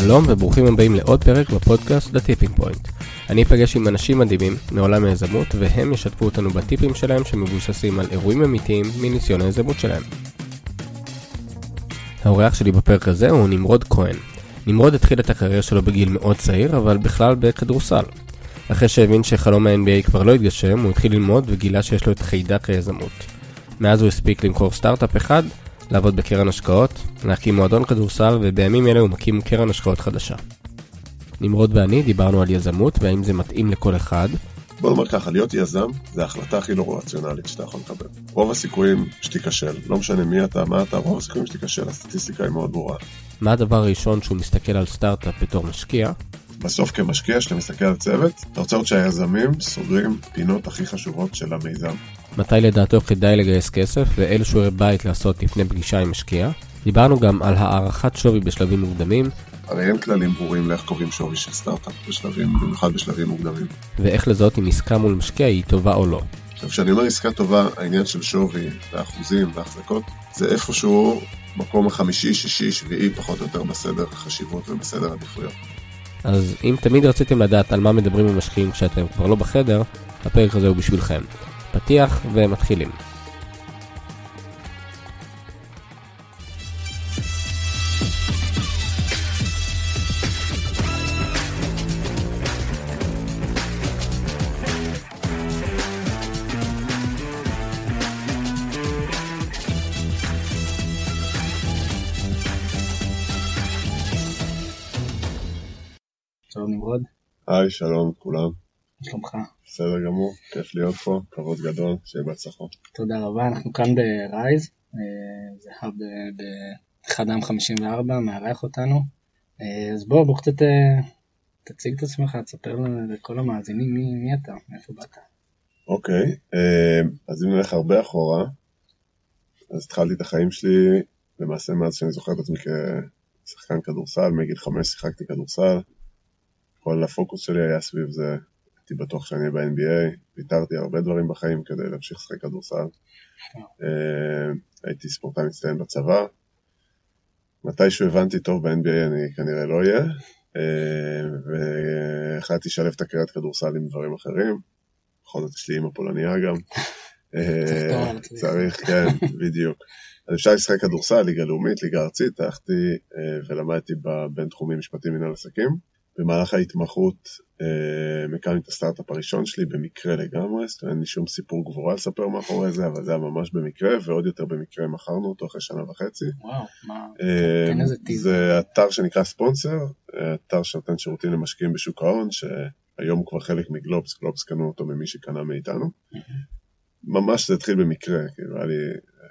שלום וברוכים הבאים לעוד פרק בפודקאסט The Tipping Point. אני אפגש עם אנשים מדהימים מעולם היזמות והם ישתפו אותנו בטיפים שלהם שמבוססים על אירועים אמיתיים מניסיון היזמות שלהם. האורח שלי בפרק הזה הוא נמרוד כהן. נמרוד התחיל את הקריירה שלו בגיל מאוד צעיר, אבל בכלל בכדורסל. אחרי שהבין שחלום ה-NBA כבר לא התגשם, הוא התחיל ללמוד וגילה שיש לו את חיידק היזמות. מאז הוא הספיק למכור סטארט-אפ אחד, לעבוד בקרן השקעות, להקים מועדון כדורסל, ובימים אלה הוא מקים קרן השקעות חדשה. נמרוד ואני דיברנו על יזמות והאם זה מתאים לכל אחד. בוא נאמר ככה, להיות יזם זה ההחלטה הכי לא רציונלית שאתה יכול לקבל. רוב הסיכויים שתיכשל, לא משנה מי אתה, מה אתה, רוב הסיכויים שתיכשל, הסטטיסטיקה היא מאוד ברורה. מה הדבר הראשון שהוא מסתכל על סטארט-אפ בתור משקיע? בסוף כמשקיע, כשאתה מסתכל על צוות, אתה רוצה לראות שהיזמים סוגרים פינות הכי חשובות של המיזם. מתי לדעתו כדאי לגייס כסף ואילו שיעורי בית לעשות לפני פגישה עם משקיע. דיברנו גם על הערכת שווי בשלבים מוקדמים, הרי אין כללים ברורים לאיך קובעים שווי של סטארט-אפ בשלבים, במיוחד בשלבים מוקדמים. ואיך לזהות אם עסקה מול משקיע היא טובה או לא. עכשיו, כשאני אומר עסקה טובה, העניין של שווי ואחוזים והחזקות, זה איפשהו מקום החמישי, שישי, שביעי, פחות או יותר בסדר חשיבות ובסדר עדיפויות. אז אם תמיד רציתם לדעת על מה מדברים עם משקיעים כשאתם כבר לא בחדר, הפרק הזה הוא בשבילכם. פתיח ומתחילים. שלום נמרוד, היי, שלום לכולם. מה שלומך? בסדר גמור, כיף להיות פה, כבוד גדול, שיהיה בהצלחה. תודה רבה, אנחנו כאן ב Rise, אה, זה hub באחד העם 54, מארח אותנו. אה, אז בוא, בוא קצת אה, תציג את עצמך, תספר לכל המאזינים מי, מי אתה, מאיפה באת. אוקיי, אז אם נלך הרבה אחורה, אז התחלתי את החיים שלי, למעשה מאז שאני זוכר את עצמי כשחקן כדורסל, מגיל חמש שיחקתי כדורסל, כל הפוקוס שלי היה סביב זה, הייתי בטוח שאני אהיה ב-NBA, ויתרתי הרבה דברים בחיים כדי להמשיך לשחק כדורסל. אה, הייתי ספורטאי מצטיין בצבא, מתישהו הבנתי טוב ב-NBA אני כנראה לא אהיה, אה, והחלטתי לשלב את הקריאת כדורסל עם דברים אחרים, בכל זאת יש לי אימא פולניה גם. אה, צריך, כן, בדיוק. אז אפשר לשחק כדורסל, ליגה לאומית, ליגה ארצית, הלכתי ולמדתי בבינתחומי משפטי מנהל עסקים. במהלך ההתמחות אה, הקמתי את הסטארט-אפ הראשון שלי במקרה לגמרי, זאת אומרת אין לי שום סיפור גבורה לספר מאחורי זה, אבל זה היה ממש במקרה, ועוד יותר במקרה מכרנו אותו אחרי שנה וחצי. וואו, מה, אה, תן איזה טיז. זה אתר שנקרא ספונסר, אה, אתר שנותן שירותים למשקיעים בשוק ההון, שהיום הוא כבר חלק מגלובס, גלובס קנו אותו ממי שקנה מאיתנו. ממש זה התחיל במקרה, כאילו היה לי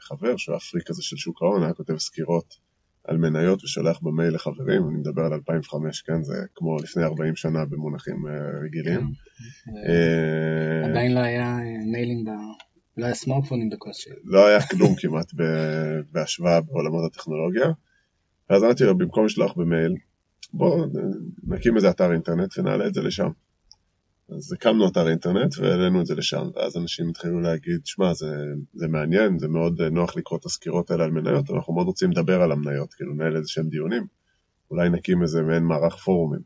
חבר שהוא היה פריק כזה של שוק ההון, היה כותב סקירות על מניות ושולח במייל לחברים, אני מדבר על 2005, כן, זה כמו לפני 40 שנה במונחים אה, רגילים. אה, עדיין לא היה mailing, ב... לא היה סמארטפונים בקושי. לא היה כלום כמעט בהשוואה בעולמות הטכנולוגיה. ואז אמרתי לו, במקום לשלוח במייל, בואו נקים איזה אתר אינטרנט ונעלה את זה לשם. אז הקמנו אתר אינטרנט והעלינו את זה לשם, ואז אנשים התחילו להגיד, שמע, זה, זה מעניין, זה מאוד נוח לקרוא את הסקירות האלה על מניות, אנחנו מאוד רוצים לדבר על המניות, כאילו ננהל איזה שהם דיונים, אולי נקים איזה מעין מערך פורומים.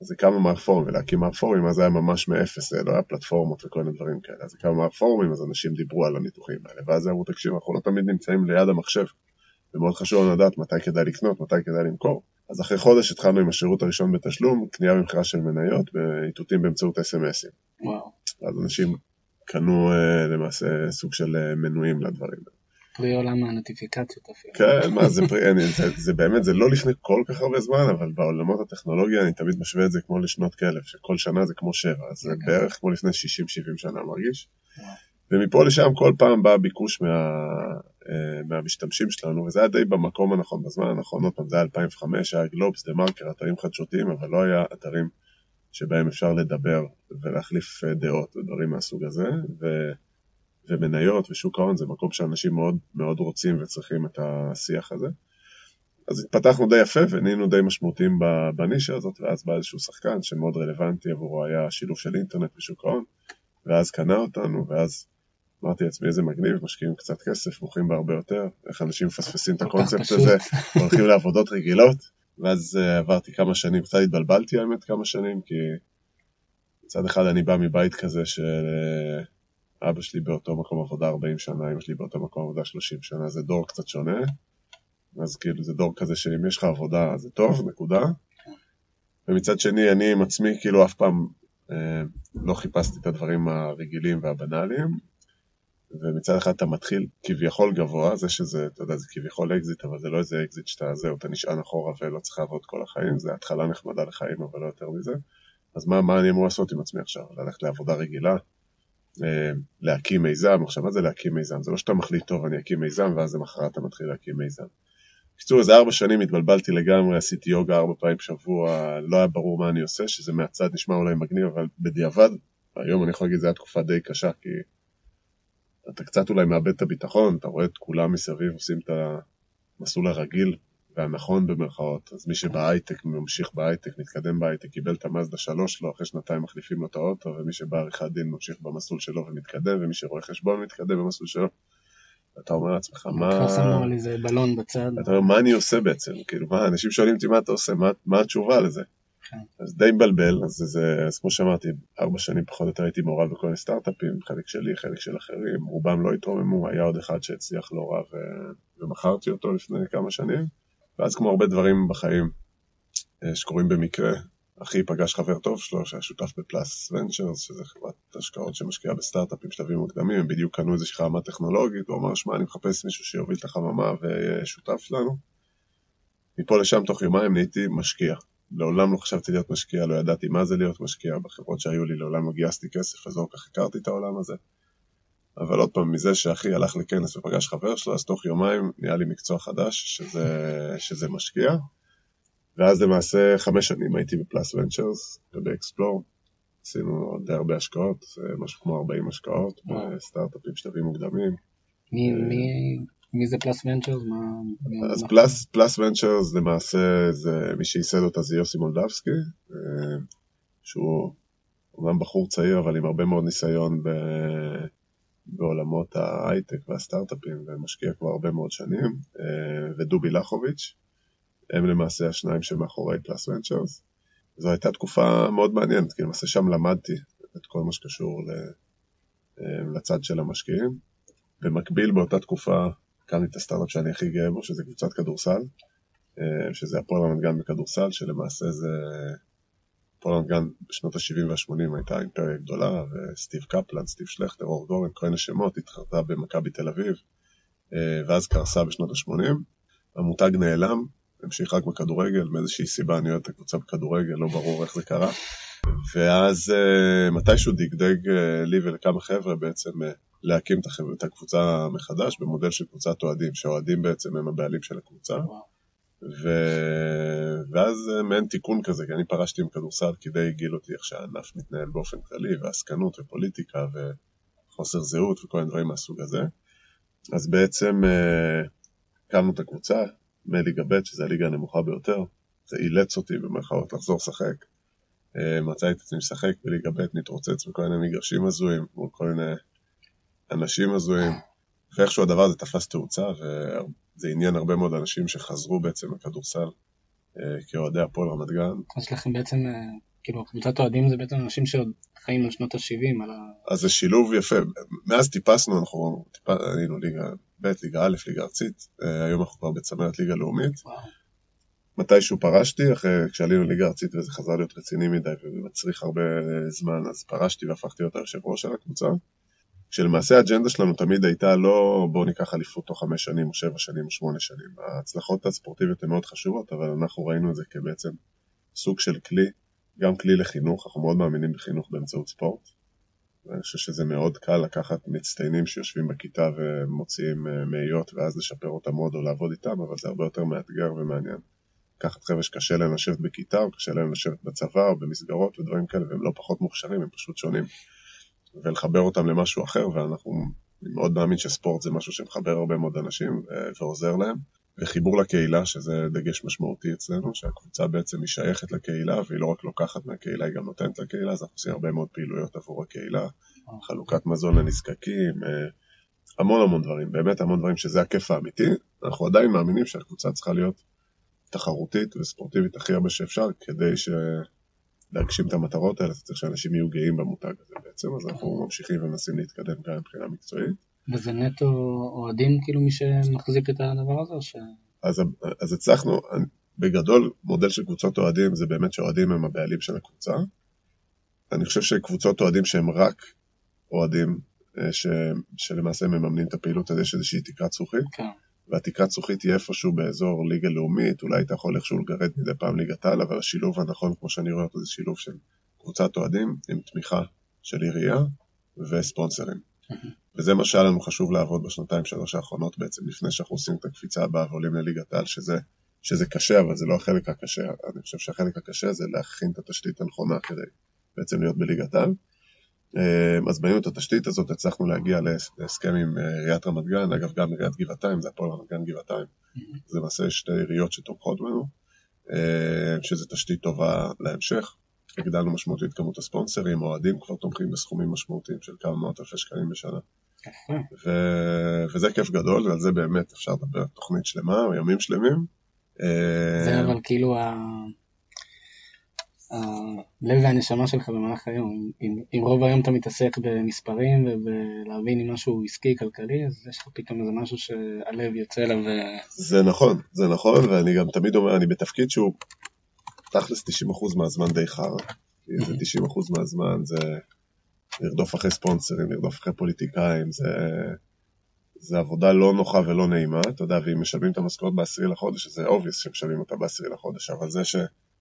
אז הקמנו מערך פורומים, ולהקים מערך פורומים אז היה ממש מאפס, לא היה פלטפורמות וכל מיני דברים כאלה, אז הקמנו מערך פורומים, אז אנשים דיברו על הניתוחים האלה, ואז אמרו, תקשיב, אנחנו לא תמיד נמצאים ליד המחשב, ומאוד חשוב לדעת מתי כדאי לקנות, מתי כדאי למכור. אז אחרי חודש התחלנו עם השירות הראשון בתשלום, קנייה ומכירה של מניות, באיתותים באמצעות אס.אם.אסים. אז אנשים קנו אה, למעשה סוג של אה, מנויים לדברים. פרי עולם הנוטיפיקציות אפילו. כן, מה זה פרי, אני, זה, זה באמת, זה לא לפני כל כך הרבה זמן, אבל בעולמות הטכנולוגיה אני תמיד משווה את זה כמו לשנות כלב, שכל שנה זה כמו שבע, אז זה אוקיי. בערך כמו לפני 60-70 שנה מרגיש. ומפה לשם כל פעם בא ביקוש מה, מהמשתמשים שלנו, וזה היה די במקום הנכון, בזמן הנכון, עוד פעם, זה היה 2005, היה גלובס, דה מרקר, אתרים חדשותיים, אבל לא היה אתרים שבהם אפשר לדבר ולהחליף אה, דעות ודברים מהסוג הזה, ו, ומניות ושוק ההון זה מקום שאנשים מאוד מאוד רוצים וצריכים את השיח הזה. אז התפתחנו די יפה ונהיינו די משמעותיים בנישה הזאת, ואז בא איזשהו שחקן שמאוד רלוונטי עבורו היה שילוב של אינטרנט ושוק ההון, ואז קנה אותנו, ואז אמרתי לעצמי איזה מגניב, משקיעים קצת כסף, מוכרים בהרבה יותר, איך אנשים מפספסים את הקונספט. הזה, הולכים לעבודות רגילות, ואז uh, עברתי כמה שנים, קצת התבלבלתי האמת כמה שנים, כי מצד אחד אני בא מבית כזה שאבא שלי באותו מקום עבודה 40 שנה, אמא שלי באותו מקום עבודה 30 שנה, זה דור קצת שונה, אז כאילו זה דור כזה שאם יש לך עבודה זה טוב, נקודה. ומצד שני אני עם עצמי כאילו אף פעם אה, לא חיפשתי את הדברים הרגילים והבנאליים, ומצד אחד אתה מתחיל כביכול גבוה, זה שזה, אתה יודע, זה כביכול אקזיט, אבל זה לא איזה אקזיט שאתה, זהו, אתה נשען אחורה ולא צריך לעבוד כל החיים, זה התחלה נחמדה לחיים, אבל לא יותר מזה. אז מה, מה אני אמור לעשות עם עצמי עכשיו? ללכת לעבודה רגילה? אה, להקים מיזם? עכשיו, מה זה להקים מיזם? זה לא שאתה מחליט, טוב, אני אקים מיזם, ואז למחרת אתה מתחיל להקים מיזם. בקיצור, איזה ארבע שנים התבלבלתי לגמרי, עשיתי יוגה ארבע פעמים בשבוע, לא היה ברור מה אני עושה, שזה מהצד נשמע אולי מגניב, אבל בדיעבד, היום אני יכול להגיד, זו הייתה תקופה די קשה, כי אתה קצת אולי מאבד את הביטחון, אתה רואה את כולם מסביב עושים את המסלול הרגיל והנכון במרכאות, אז מי שבהייטק ממשיך בהייטק, מתקדם בהייטק, קיבל את המאזדה שלוש שלו, אחרי שנתיים מחליפים לו את האוטו, ומי שבעריכת דין ממשיך במסלול שלו ומתקדם, ומי שרואה חשבון מתקדם במסלול שלו. אתה אומר לעצמך, מה... שמו על איזה בלון בצד. אתה אומר, מה אני עושה בעצם? כאילו, מה, אנשים שואלים אותי מה אתה עושה, מה, מה התשובה לזה? כן. אז די מבלבל, אז, זה, אז כמו שאמרתי, ארבע שנים פחות או יותר הייתי מעורב בכל מיני סטארט-אפים, חלק שלי, חלק של אחרים, רובם לא התרוממו, היה עוד אחד שהצליח לא רע ו... ומכרתי אותו לפני כמה שנים, ואז כמו הרבה דברים בחיים אה, שקורים במקרה, אחי פגש חבר טוב שלו שהיה שותף בפלאס ונצ'רס, שזה חברת השקעות שמשקיעה בסטארט-אפים שלבים מוקדמים, הם בדיוק קנו איזושהי חממה טכנולוגית, הוא אמר, שמע, אני מחפש מישהו שיוביל את החממה ויהיה שותף שלנו. מפה לשם תוך יומיים נהייתי משקיע. לעולם לא חשבתי להיות משקיע, לא ידעתי מה זה להיות משקיע, בחברות שהיו לי לעולם לא גייסתי כסף, אז לא כל כך הכרתי את העולם הזה. אבל עוד פעם, מזה שאחי הלך לכנס ופגש חבר שלו, אז תוך יומיים נהיה לי מקצוע חדש, שזה, שזה משקיע. ואז למעשה חמש שנים הייתי בפלאס ונצ'רס ובאקספלור. עשינו עוד הרבה השקעות, משהו כמו 40 השקעות בסטארט-אפים שלבים מוקדמים. מי, מי, מי זה פלאס ונצ'רס? אז פלאס, פלאס ונצ'רס למעשה זה מי שייסד אותה זה יוסי מולדבסקי, שהוא אומנם בחור צעיר אבל עם הרבה מאוד ניסיון ב... בעולמות ההייטק והסטארט-אפים ומשקיע כבר הרבה מאוד שנים, ודובי לחוביץ', הם למעשה השניים שמאחורי פלאס ונצ'רס. זו הייתה תקופה מאוד מעניינת, כי למעשה שם למדתי את כל מה שקשור לצד של המשקיעים. במקביל באותה תקופה הקמתי את הסטארט-אפ שאני הכי גאה בו, שזה קבוצת כדורסל, שזה הפועל רמת גן בכדורסל, שלמעשה זה... הפועל רמת גן בשנות ה-70 וה-80 הייתה אימפריה גדולה, וסטיב קפלן, סטיב שלכטר, אור גורן, כל מיני שמות, התחרתה במכבי תל אביב, ואז קרסה בשנות ה-80. המותג נעלם, המשיך רק בכדורגל, מאיזושהי סיבה אני אוהב את הקבוצה בכדורגל, לא ברור איך זה קרה. ואז מתישהו דגדג לי ולכמה חבר'ה בעצם להקים את הקבוצה מחדש במודל של קבוצת אוהדים, שהאוהדים בעצם הם הבעלים של הקבוצה. ו... ואז מעין תיקון כזה, כי אני פרשתי עם כדורסל כי די הגיל אותי איך שהענף מתנהל באופן כללי, ועסקנות ופוליטיקה וחוסר זהות וכל מיני דברים מהסוג הזה. אז בעצם הקמנו את הקבוצה, מליגה ב', שזה הליגה הנמוכה ביותר, זה אילץ אותי במרכאות לחזור לשחק. מצאתי את עצמי משחק בליגה ב', מתרוצץ בכל מיני מגרשים הזויים, מול כל מיני אנשים הזויים, ואיכשהו הדבר הזה תפס תאוצה, וזה עניין הרבה מאוד אנשים שחזרו בעצם לכדורסל כאוהדי הפועל רמת גן. אז לכם בעצם, כאילו, קבוצת אוהדים זה בעצם אנשים שעוד חיים על שנות ה-70, על ה... אז זה שילוב יפה. מאז טיפסנו, אנחנו טיפ... היינו ליגה ב', ליגה א', ליגה ארצית, היום אנחנו כבר בצמרת ליגה לאומית. וואו. מתישהו פרשתי, אחרי כשעלינו ליגה ארצית וזה חזר להיות רציני מדי ומצריך הרבה זמן, אז פרשתי והפכתי להיות היושב ראש של הקבוצה. כשלמעשה האג'נדה שלנו תמיד הייתה לא בואו ניקח אליפות תוך חמש שנים או שבע שנים או שמונה שנים. ההצלחות הספורטיביות הן מאוד חשובות, אבל אנחנו ראינו את זה כבעצם סוג של כלי, גם כלי לחינוך, אנחנו מאוד מאמינים בחינוך באמצעות ספורט. ואני חושב שזה מאוד קל לקחת מצטיינים שיושבים בכיתה ומוציאים מאיות ואז לשפר אותם עוד או לעבוד איתם, אבל זה הרבה יותר מאתגר ומעניין. לקחת חבר'ה שקשה להם לשבת בכיתה, או קשה להם לשבת בצבא, או במסגרות ודברים כאלה, והם לא פחות מוכשרים, הם פשוט שונים. ולחבר אותם למשהו אחר, ואנחנו, אני מאוד מאמין שספורט זה משהו שמחבר הרבה מאוד אנשים ועוזר להם. וחיבור לקהילה, שזה דגש משמעותי אצלנו, שהקבוצה בעצם היא שייכת לקהילה, והיא לא רק לוקחת מהקהילה, היא גם נותנת לקהילה, אז אנחנו עושים הרבה מאוד פעילויות עבור הקהילה, חלוקת מזון לנזקקים, המון המון דברים, באמת המון דברים שזה הכיף האמיתי. אנחנו עדיין מאמינים שהקבוצה צריכה להיות תחרותית וספורטיבית הכי הרבה שאפשר, כדי ש... להגשים את המטרות האלה, אתה צריך שאנשים יהיו גאים במותג הזה בעצם, אז אנחנו ממשיכים ומנסים להתקדם גם מבחינה מקצועית. וזה נטו אוהדים, כאילו מי שמחזיק את הדבר הזה, ש... אז, אז הצלחנו, בגדול, מודל של קבוצות אוהדים זה באמת שאוהדים הם הבעלים של הקבוצה. אני חושב שקבוצות אוהדים שהם רק אוהדים, אה, ש, שלמעשה מממנים את הפעילות, אז יש איזושהי תקרת זכוכית. כן. והתקרת זכוכית תהיה איפשהו באזור ליגה לאומית, אולי אתה יכול איכשהו לגרד מדי פעם ליגת על, אבל השילוב הנכון, כמו שאני רואה אותו, זה שילוב של קבוצת אוהדים עם תמיכה של עירייה וספונסרים. וזה מה שהיה לנו חשוב לעבוד בשנתיים שלוש האחרונות בעצם, לפני שאנחנו עושים את הקפיצה הבאה ועולים לליגת על, שזה, שזה קשה, אבל זה לא החלק הקשה. אני חושב שהחלק הקשה זה להכין את התשתית הנכונה כדי בעצם להיות בליגת על. אמ, אז בנינו את התשתית הזאת, הצלחנו להגיע להסכם עם אה, עיריית רמת גן, אגב גם עיריית גבעתיים, זה הפועל רמת גן גבעתיים, זה למעשה שתי עיריות שתומכות בנו, אמ, שזו תשתית טובה להמשך. הגדלנו משמעותית כמות הספונסרים, אוהדים כבר תומכים בסכומים משמעותיים של כמה מאות אלפי שקלים בשנה. ו- וזה כיף גדול, ועל זה באמת אפשר לדבר תוכנית שלמה, ימים שלמים. זה אבל כאילו הלב והנשמה שלך במהלך היום. אם, אם רוב היום אתה מתעסק במספרים ולהבין אם משהו עסקי, כלכלי, אז יש לך פתאום איזה משהו שהלב יוצא אליו. זה נכון, זה נכון, ואני גם תמיד אומר, אני בתפקיד שהוא תכלס 90% מהזמן די חרא. זה 90% מהזמן, זה לרדוף אחרי ספונסרים, לרדוף אחרי פוליטיקאים, זה... זה עבודה לא נוחה ולא נעימה, אתה יודע, ואם משלמים את המשכורת בעשירי לחודש, זה obvious שמשלמים אותה בעשירי לחודש, אבל זה ש...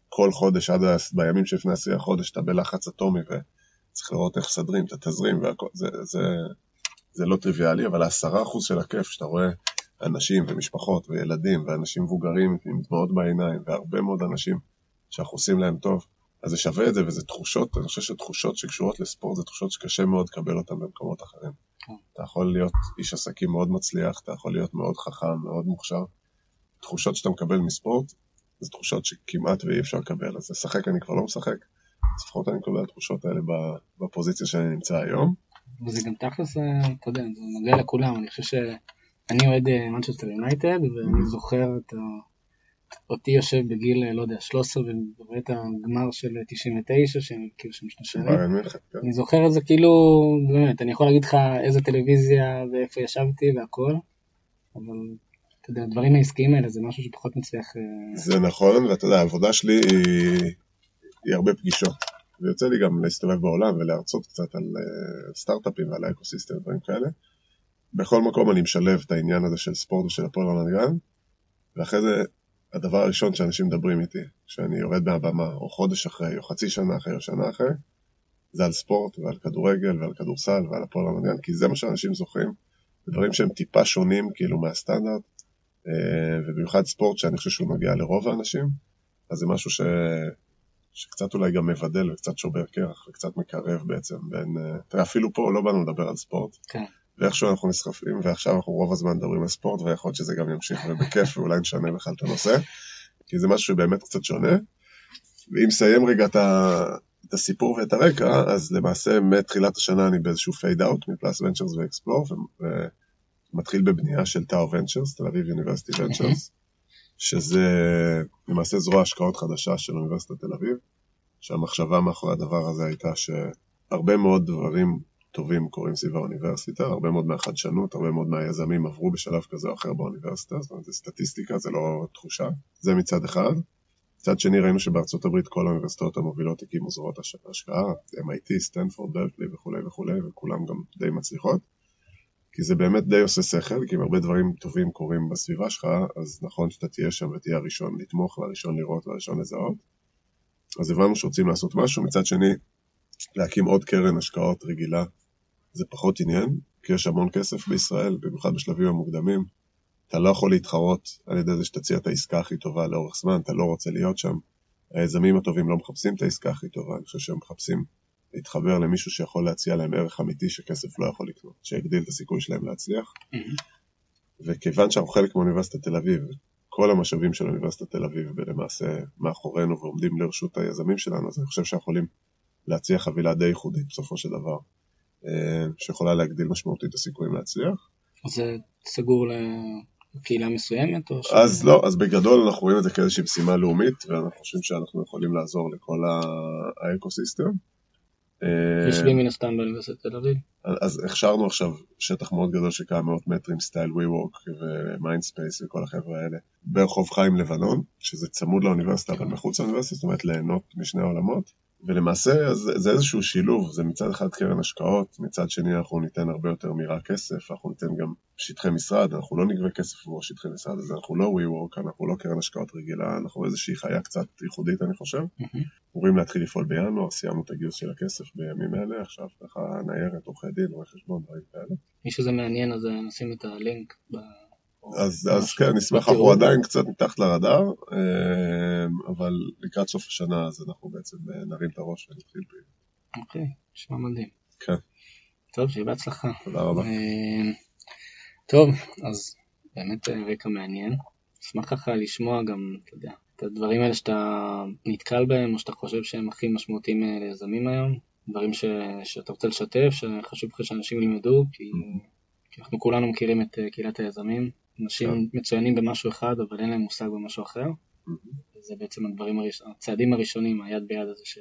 כל חודש עד בימים שלפני עשירי החודש אתה בלחץ אטומי וצריך לראות איך מסדרים את התזרים והכל, זה, זה, זה לא טריוויאלי, אבל העשרה אחוז של הכיף שאתה רואה אנשים ומשפחות וילדים ואנשים מבוגרים עם דמעות בעיניים והרבה מאוד אנשים שאנחנו עושים להם טוב, אז זה שווה את זה וזה תחושות, אני חושב שתחושות שקשורות לספורט זה תחושות שקשה מאוד לקבל אותן במקומות אחרים. כן. אתה יכול להיות איש עסקים מאוד מצליח, אתה יכול להיות מאוד חכם, מאוד מוכשר. תחושות שאתה מקבל מספורט זה תחושות שכמעט ואי אפשר לקבל, אז לשחק אני כבר לא משחק, אז לפחות אני מקבל את התחושות האלה בפוזיציה שאני נמצא היום. וזה גם תכלס, אה, אתה יודע, זה נוגע לכולם, אני חושב שאני אוהד מנצ'סטר אה, יונייטד, ואני זוכר את אותי יושב בגיל, אה, לא יודע, 13 ורואה את הגמר של 99, שהם כאילו שם שני שערים. כן. אני זוכר את זה כאילו, באמת, אני יכול להגיד לך איזה טלוויזיה ואיפה ישבתי והכל, אבל יודע, הדברים העסקיים האלה זה משהו שפחות מצליח... אה, זה נכון, ואתה יודע, העבודה שלי היא, היא הרבה פגישות. ויוצא לי גם להסתובב בעולם ולהרצות קצת על uh, סטארט-אפים ועל האקוסיסטם ודברים כאלה. בכל מקום אני משלב את העניין הזה של ספורט ושל הפועל גן, ואחרי זה הדבר הראשון שאנשים מדברים איתי, כשאני יורד מהבמה, או חודש אחרי, או חצי שנה אחרי, או שנה אחרי, זה על ספורט ועל כדורגל ועל כדורסל ועל הפועל גן, כי זה מה שאנשים זוכרים, דברים שהם טיפה שונים כאילו מהסטנדרט, אה, ובמיוחד ספורט שאני חושב שהוא מגיע לרוב האנשים, אז זה משהו ש... שקצת אולי גם מבדל וקצת שובר קרח וקצת מקרב בעצם בין, אה, תראה אפילו פה לא באנו לדבר על ספורט, כן. ואיכשהו אנחנו נסחפים ועכשיו אנחנו רוב הזמן מדברים על ספורט ויכול להיות שזה גם ימשיך ובכיף ואולי נשנה בכלל את הנושא, כי זה משהו שבאמת קצת שונה. ואם נסיים רגע את, ה... את הסיפור ואת הרקע, אז למעשה מתחילת השנה אני באיזשהו fade out מפלאס ונצ'רס ואקספלור, ו... מתחיל בבנייה של טאו ונצ'רס, תל אביב University Ventures, שזה למעשה זרוע השקעות חדשה של אוניברסיטת תל אביב, שהמחשבה מאחורי הדבר הזה הייתה שהרבה מאוד דברים טובים קורים סביב האוניברסיטה, הרבה מאוד מהחדשנות, הרבה מאוד מהיזמים עברו בשלב כזה או אחר באוניברסיטה, זאת אומרת זה סטטיסטיקה, זה לא תחושה, זה מצד אחד. מצד שני ראינו שבארצות הברית כל האוניברסיטאות המובילות הקימו זרועות השקעה, MIT, סטנפורד, ברקלי וכולי וכולי, וכולם גם די מצליחות. כי זה באמת די עושה שכל, כי אם הרבה דברים טובים קורים בסביבה שלך, אז נכון שאתה תהיה שם ותהיה הראשון לתמוך והראשון לראות והראשון לזהות. אז הבנו שרוצים לעשות משהו, מצד שני, להקים עוד קרן השקעות רגילה זה פחות עניין, כי יש המון כסף בישראל, במיוחד בשלבים המוקדמים. אתה לא יכול להתחרות על ידי זה שתציע את העסקה הכי טובה לאורך זמן, אתה לא רוצה להיות שם. היזמים הטובים לא מחפשים את העסקה הכי טובה, אני חושב שהם מחפשים להתחבר למישהו שיכול להציע להם ערך אמיתי שכסף לא יכול לקנות, שיגדיל את הסיכוי שלהם להצליח. Mm-hmm. וכיוון שאנחנו חלק מאוניברסיטת תל אביב, כל המשאבים של אוניברסיטת תל אביב למעשה מאחורינו ועומדים לרשות היזמים שלנו, אז אני חושב שאנחנו יכולים להציע חבילה די ייחודית בסופו של דבר, אה, שיכולה להגדיל משמעותית את הסיכויים להצליח. זה סגור קהילה מסוימת? או ש... אז לא, אז בגדול אנחנו רואים את זה כאיזושהי משימה לאומית, ואנחנו חושבים שאנחנו יכולים לעזור לכל האקוסיסטם. אה, יושבים מן הסתם באוניברסיטת תל אביב. אז הכשרנו עכשיו שטח מאוד גדול של כמה מאות מטרים, סטייל WeWork ו Mindspace וכל החבר'ה האלה, ברחוב חיים לבנון, שזה צמוד לאוניברסיטה אבל מחוץ לאוניברסיטה, זאת אומרת ליהנות משני העולמות. ולמעשה זה, זה איזשהו שילוב, זה מצד אחד קרן השקעות, מצד שני אנחנו ניתן הרבה יותר מרק כסף, אנחנו ניתן גם שטחי משרד, אנחנו לא נגבה כסף עבור שטחי משרד, אז אנחנו לא WeWork, אנחנו לא קרן השקעות רגילה, אנחנו איזושהי חיה קצת ייחודית אני חושב. מהמם. אמורים להתחיל לפעול בינואר, סיימנו את הגיוס של הכסף בימים אלה, עכשיו ככה ניירת, עורכי דין, רואי חשבון, דברים כאלה. מי שזה מעניין אז אה, נשים את הלינק. ב... אז, אז. כן, נשמח. אנחנו עדיין קצת מתחת לרדאר, אה, אבל לקראת סוף השנה אז אנחנו בעצם אה, נרים את הראש ונתחיל פעילות. אוקיי, נשמע מדהים. כן, טוב, שיהיה בהצלחה. תודה רבה. טוב, אז באמת רקע מעניין. אשמח ככה לשמוע גם, אתה יודע, את הדברים האלה שאתה נתקל בהם, או שאתה חושב שהם הכי משמעותיים אה, ליזמים היום, דברים ש... שאתה רוצה לשתף, שחשוב לך שאנשים ילמדו, כי, כי אנחנו כולנו מכירים את אה, קהילת היזמים, אנשים מצוינים במשהו אחד, אבל אין להם מושג במשהו אחר. זה בעצם הדברים הראש... הצעדים הראשונים, היד ביד הזה ש...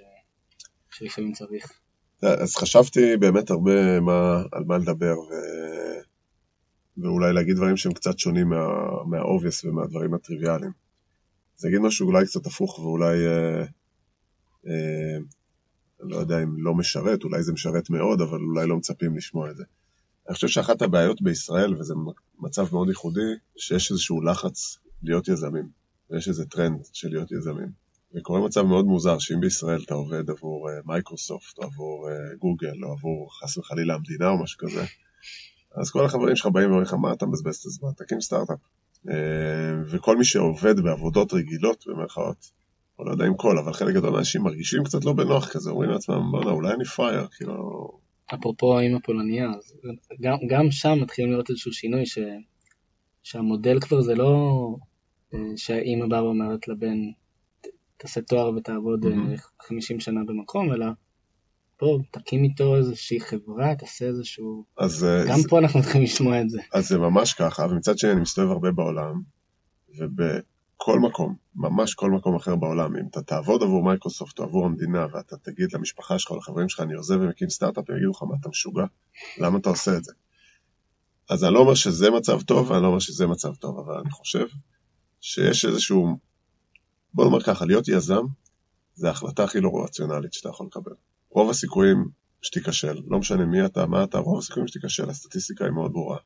שלפעמים צריך. אז חשבתי באמת הרבה מה, על מה לדבר, ו... ואולי להגיד דברים שהם קצת שונים מה, מהאובייס ומהדברים הטריוויאליים. אז אגיד משהו אולי קצת הפוך ואולי, אה, אה, לא יודע אם לא משרת, אולי זה משרת מאוד, אבל אולי לא מצפים לשמוע את זה. אני חושב שאחת הבעיות בישראל, וזה מצב מאוד ייחודי, שיש איזשהו לחץ להיות יזמים, ויש איזה טרנד של להיות יזמים. וקורה מצב מאוד מוזר, שאם בישראל אתה עובד עבור אה, מייקרוסופט, או עבור אה, גוגל, או עבור חס וחלילה המדינה או משהו כזה, אז כל החברים שלך באים ואומרים לך, מה אתה מבזבז את הזמן, תקים סטארט-אפ. אה, וכל מי שעובד בעבודות רגילות, במרכאות, או לא יודע אם כל, אבל חלק גדול מהאנשים מרגישים קצת לא בנוח כזה, אומרים לעצמם, בואנה, אולי אני פראייר, כאילו... אפרופו האמא פולניה, גם, גם שם מתחילים לראות איזשהו שינוי ש, שהמודל כבר זה לא אה, שהאמא באה ואומרת לבן "ת- תעשה תואר ותעבוד אה, מהמם. 50 שנה במקום, אלא בוא תקים איתו איזושהי חברה, תעשה איזשהו... אז, אה, גם זה- פה אנחנו מתחילים לשמוע את זה. אז זה ממש ככה, ומצד שני אני מסתובב הרבה בעולם, ובכל מקום, ממש כל מקום אחר בעולם, אם אתה תעבוד עבור מייקרוסופט או עבור המדינה, ואתה תגיד למשפחה שלך או לחברים שלך, אני עוזב ומקים סטארט-אפ, הם יגידו לך, מה אתה משוגע? למה אתה עושה את זה? אז אני לא אומר שזה מצב טוב, ואני לא אומר שזה מצב טוב, אבל אני חושב שיש איזשהו, בוא נאמר ככה, להיות יזם, זה ההחלטה הכי לא רציונלית שאתה יכול לקבל. רוב הסיכויים שתיכשל, לא משנה מי אתה, מה אתה, רוב הסיכויים שתיכשל, הסטטיסטיקה היא מאוד ברורה.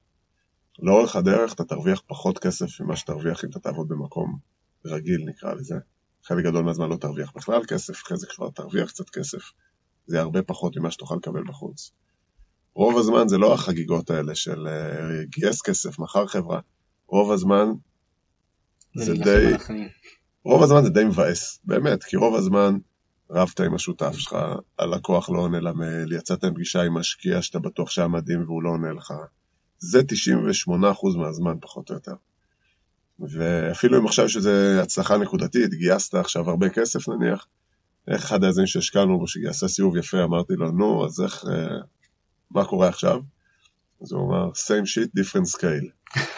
לאורך הדרך אתה תרוויח פחות כסף ממה שתרוויח אם אתה תעבוד במקום רגיל נקרא לזה. חלק גדול מהזמן לא תרוויח בכלל כסף, אחרי זה כבר תרוויח קצת כסף. זה יהיה הרבה פחות ממה שתוכל לקבל בחוץ. רוב הזמן זה לא החגיגות האלה של אה, גייס כסף, מכר חברה. רוב הזמן, זה די-. רוב הזמן זה די מבאס, באמת, כי רוב הזמן רבת עם השותף שלך, הלקוח לא עונה למייל, יצאת עם פגישה עם משקיע שאתה בטוח שהיה מדהים והוא לא עונה לך. זה 98% מהזמן פחות או יותר. ואפילו אם עכשיו שזה הצלחה נקודתית, גייסת עכשיו הרבה כסף נניח, אחד היזמים שהשקענו בו שגייסה סיבוב יפה, אמרתי לו, נו, אז איך, אה, מה קורה עכשיו? אז הוא אמר, same shit, different scale.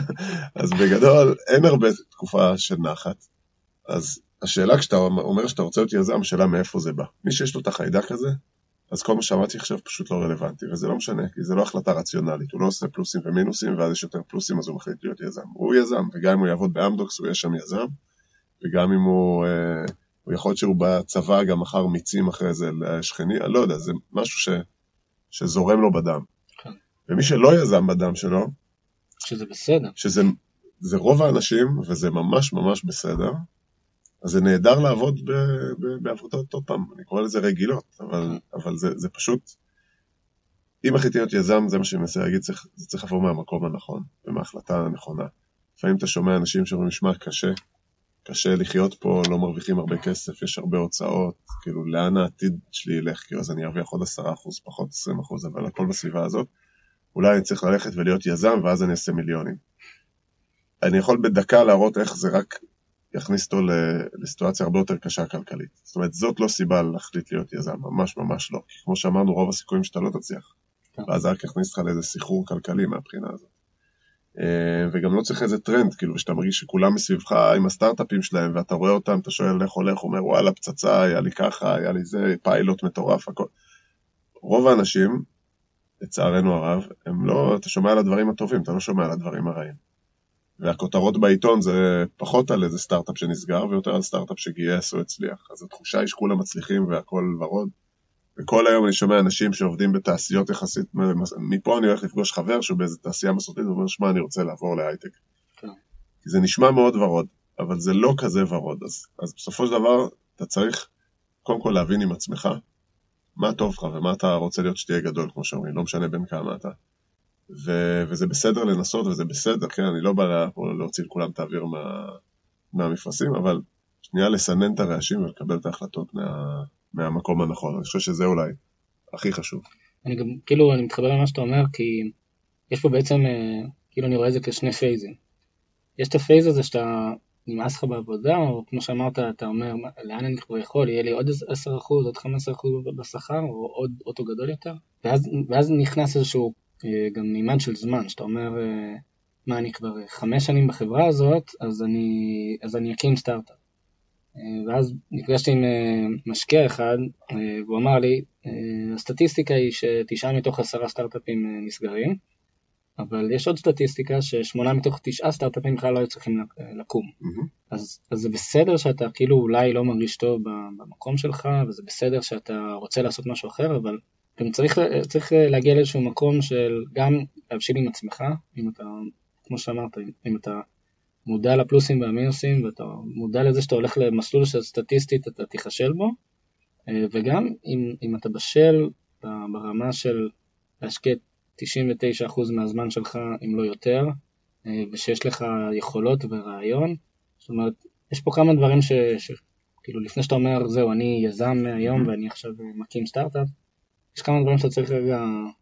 אז בגדול, אין הרבה תקופה של נחת. אז השאלה כשאתה אומר שאתה רוצה להיות יזם, השאלה מאיפה זה בא. מי שיש לו את החיידק הזה, אז כל מה שאמרתי עכשיו פשוט לא רלוונטי, וזה לא משנה, כי זה לא החלטה רציונלית, הוא לא עושה פלוסים ומינוסים, ואז יש יותר פלוסים אז הוא מחליט להיות יזם. הוא יזם, וגם אם הוא יעבוד באמדוקס הוא יהיה שם יזם, וגם אם הוא, אה, הוא יכול להיות שהוא בצבא גם מכר מיצים אחרי זה לשכני, אני לא יודע, זה משהו ש, שזורם לו בדם. כן. ומי שלא יזם בדם שלו, שזה בסדר. שזה זה רוב האנשים, וזה ממש ממש בסדר, אז זה נהדר לעבוד בעבודות, עוד פעם, אני קורא לזה רגילות, אבל, אבל זה, זה פשוט, אם החליטי להיות יזם, זה מה שאני מנסה להגיד, צריך, זה צריך לבוא מהמקום הנכון, ומההחלטה הנכונה. לפעמים אתה שומע אנשים שאומרים, שמע, קשה, קשה לחיות פה, לא מרוויחים הרבה כסף, יש הרבה הוצאות, כאילו, לאן העתיד שלי ילך, כאילו, אז אני ארוויח עוד עשרה אחוז, פחות עשרים אחוז, אבל הכל בסביבה הזאת. אולי אני צריך ללכת ולהיות יזם, ואז אני אעשה מיליונים. אני יכול בדקה להראות איך זה רק יכניס אותו לסיטואציה הרבה יותר קשה כלכלית. זאת אומרת, זאת לא סיבה להחליט להיות יזם, ממש ממש לא. כי כמו שאמרנו, רוב הסיכויים שאתה לא תצליח. כן. ואז זה רק יכניס אותך לאיזה סחרור כלכלי מהבחינה הזאת. אה, וגם לא צריך איזה טרנד, כאילו, שאתה מרגיש שכולם מסביבך עם הסטארט-אפים שלהם, ואתה רואה אותם, אתה שואל איך הולך, אומר, וואלה, פצצה, היה לי ככה, היה לי זה, פיילוט מטורף, הכל. רוב האנשים, לצערנו הרב, הם לא, אתה שומע על הדברים הטובים, אתה לא שומע על הדברים הרעים. והכותרות בעיתון זה פחות על איזה סטארט-אפ שנסגר, ויותר על סטארט-אפ שגייס או הצליח. אז התחושה היא שכולם מצליחים והכל ורוד. וכל היום אני שומע אנשים שעובדים בתעשיות יחסית, מפה אני הולך לפגוש חבר שהוא באיזה תעשייה מסורתית, ואומר, שמע, אני רוצה לעבור להייטק. כן. כי זה נשמע מאוד ורוד, אבל זה לא כזה ורוד. אז, אז בסופו של דבר, אתה צריך קודם כל להבין עם עצמך מה טוב לך ומה אתה רוצה להיות שתהיה גדול, כמו שאומרים, לא משנה בין כמה אתה. ו- וזה בסדר לנסות וזה בסדר, כן, אני לא בא להוציא לכולם את האוויר מה- מהמפרשים, אבל שנייה לסנן את הרעשים ולקבל את ההחלטות מה- מהמקום הנכון. אני חושב שזה אולי הכי חשוב. אני גם, כאילו, אני מתחבר למה שאתה אומר, כי יש פה בעצם, אה, כאילו אני רואה את זה כשני phase ים. יש את ה phase הזה שאתה נמאס לך בעבודה, או כמו שאמרת, אתה אומר, לאן אני כבר יכול, יהיה לי עוד 10%, עוד 15% בשכר, או עוד אוטו גדול יותר, ואז, ואז נכנס איזשהו גם מימד של זמן, שאתה אומר, אה, מה, אני כבר חמש שנים בחברה הזאת, אז אני, אז אני אקים סטארט-אפ. אה, ואז נפגשתי עם משקיע אחד, והוא אמר לי, הסטטיסטיקה היא שתשעה מתוך עשרה סטארט-אפים נסגרים, אבל יש עוד סטטיסטיקה ששמונה מתוך תשעה סטארט-אפים בכלל לא היו צריכים לקום. Mm-hmm. אז, אז זה בסדר שאתה כאילו אולי לא מרגיש טוב במקום שלך, וזה בסדר שאתה רוצה לעשות משהו אחר, אבל גם צריך, צריך להגיע לאיזשהו מקום של גם להבשיל עם עצמך, אם אתה, כמו שאמרת, אם אתה מודע לפלוסים והמינוסים ואתה מודע לזה שאתה הולך למסלול שסטטיסטית אתה תיכשל בו, אה, וגם אם, אם אתה בשל ברמה של להשקיע 99% מהזמן שלך, אם לא יותר, אה, ושיש לך יכולות ורעיון, זאת אומרת, יש פה כמה דברים ש... ש כאילו לפני שאתה אומר, זהו, אני יזם היום ואני עכשיו מקים סטארט-אפ, יש כמה דברים שאתה צריך רגע,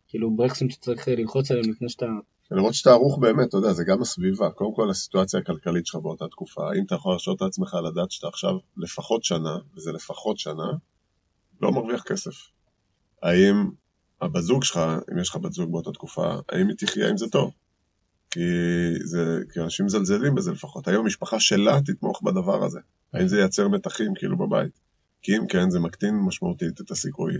כאילו ברקסים שצריך ללחוץ עליהם לפני שאתה... לראות שאתה ערוך באמת, אתה יודע, זה גם הסביבה, קודם כל הסיטואציה הכלכלית שלך באותה תקופה, האם אתה יכול להרשות את עצמך לדעת שאתה עכשיו לפחות שנה, וזה לפחות שנה, לא מרוויח כסף. האם הבת זוג שלך, אם יש לך בת זוג באותה תקופה, האם היא תחיה עם זה טוב? כי, זה, כי אנשים מזלזלים בזה לפחות. היום המשפחה שלה תתמוך בדבר הזה. האם זה ייצר מתחים כאילו בבית? כי אם כן, זה מקטין משמעותית את הסיכוי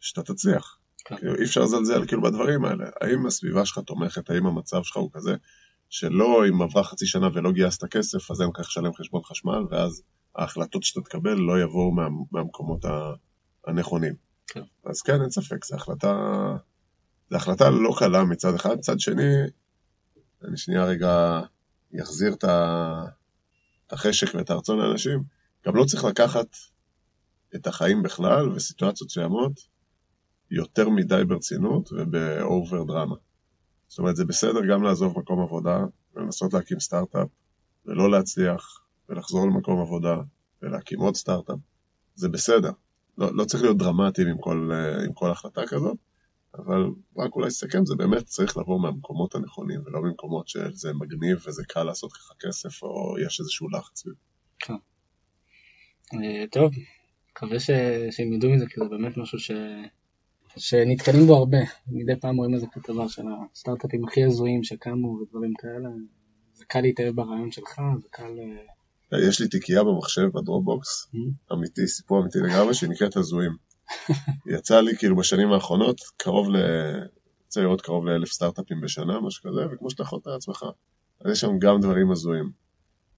שאתה תצליח. כן. כאילו, אי אפשר לזלזל כאילו בדברים האלה. האם הסביבה שלך תומכת, האם המצב שלך הוא כזה, שלא אם עברה חצי שנה ולא גייסת כסף, אז אין כך לשלם חשבון חשמל, ואז ההחלטות שאתה תקבל לא יבואו מה, מהמקומות הנכונים. כן. אז כן, אין ספק, זו החלטה, זו החלטה לא קלה מצד אחד, מצד שני, אני שנייה רגע אחזיר את החשק ואת הרצון לאנשים, גם לא צריך לקחת את החיים בכלל וסיטואציות מסוימות יותר מדי ברצינות ובאובר דרמה. זאת אומרת, זה בסדר גם לעזוב מקום עבודה ולנסות להקים סטארט-אפ ולא להצליח ולחזור למקום עבודה ולהקים עוד סטארט-אפ. זה בסדר. לא, לא צריך להיות דרמטיים עם כל, עם כל החלטה כזאת, אבל רק אולי לסכם, זה באמת צריך לבוא מהמקומות הנכונים ולא ממקומות שזה מגניב וזה קל לעשות ככה כסף או יש איזשהו לחץ. כן. אה, טוב, מקווה שהם ידעו מזה, כי זה באמת משהו ש... שנתקלים בו הרבה. מדי פעם רואים איזה כתבה של הסטארט-אפים הכי הזויים שקמו ודברים כאלה. זה קל להתאהב ברעיון שלך, זה קל... אה, יש לי תיקייה במחשב בדרופבוקס, mm-hmm. אמיתי, סיפור אמיתי לגמרי, שנקראת הזויים. יצא לי כאילו בשנים האחרונות קרוב ל... יצא לראות קרוב לאלף סטארט-אפים בשנה, משהו כזה, וכמו שאתה יכול לתאר לעצמך, אז יש שם גם דברים הזויים.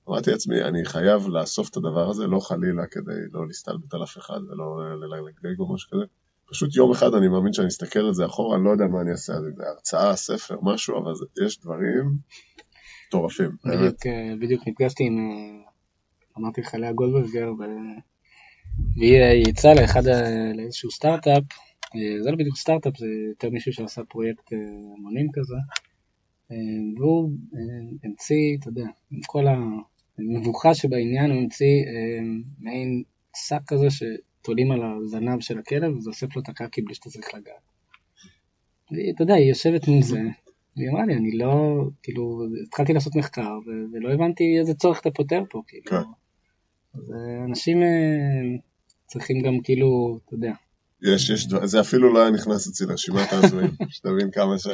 אמרתי לעצמי, אני חייב לאסוף את הדבר הזה, לא חלילה כדי לא להסתלבט על אף אחד ולא ללגלג או משהו כזה. פשוט יום אחד אני מאמין שאני אסתכל על זה אחורה, אני לא יודע מה אני אעשה, זה הרצאה, ספר, משהו, אבל יש דברים מטורפים. בדיוק, אה, בדיוק נפגשתי עם, אה, אמרתי לך, לאה גולדברגר, והיא אה, יצאה לאחד, לאיזשהו סטארט-אפ, זה לא בדיוק סטארט-אפ, זה יותר מישהו שעשה פרויקט המונים כזה, והוא המציא, אתה יודע, עם כל המבוכה שבעניין, הוא המציא מעין שק כזה שתולים על הזנב של הכלב, וזה אוסף לו את הקקי בלי שאתה צריך לגעת. ואתה יודע, היא יושבת מול זה, והיא אמרה לי, אני לא, כאילו, התחלתי לעשות מחקר, ולא הבנתי איזה צורך אתה פותר פה, כאילו. כן. אז אנשים צריכים גם כאילו, אתה יודע. יש, יש, זה אפילו לא היה נכנס אצלי לרשימת ההזויים, שתבין כמה ש...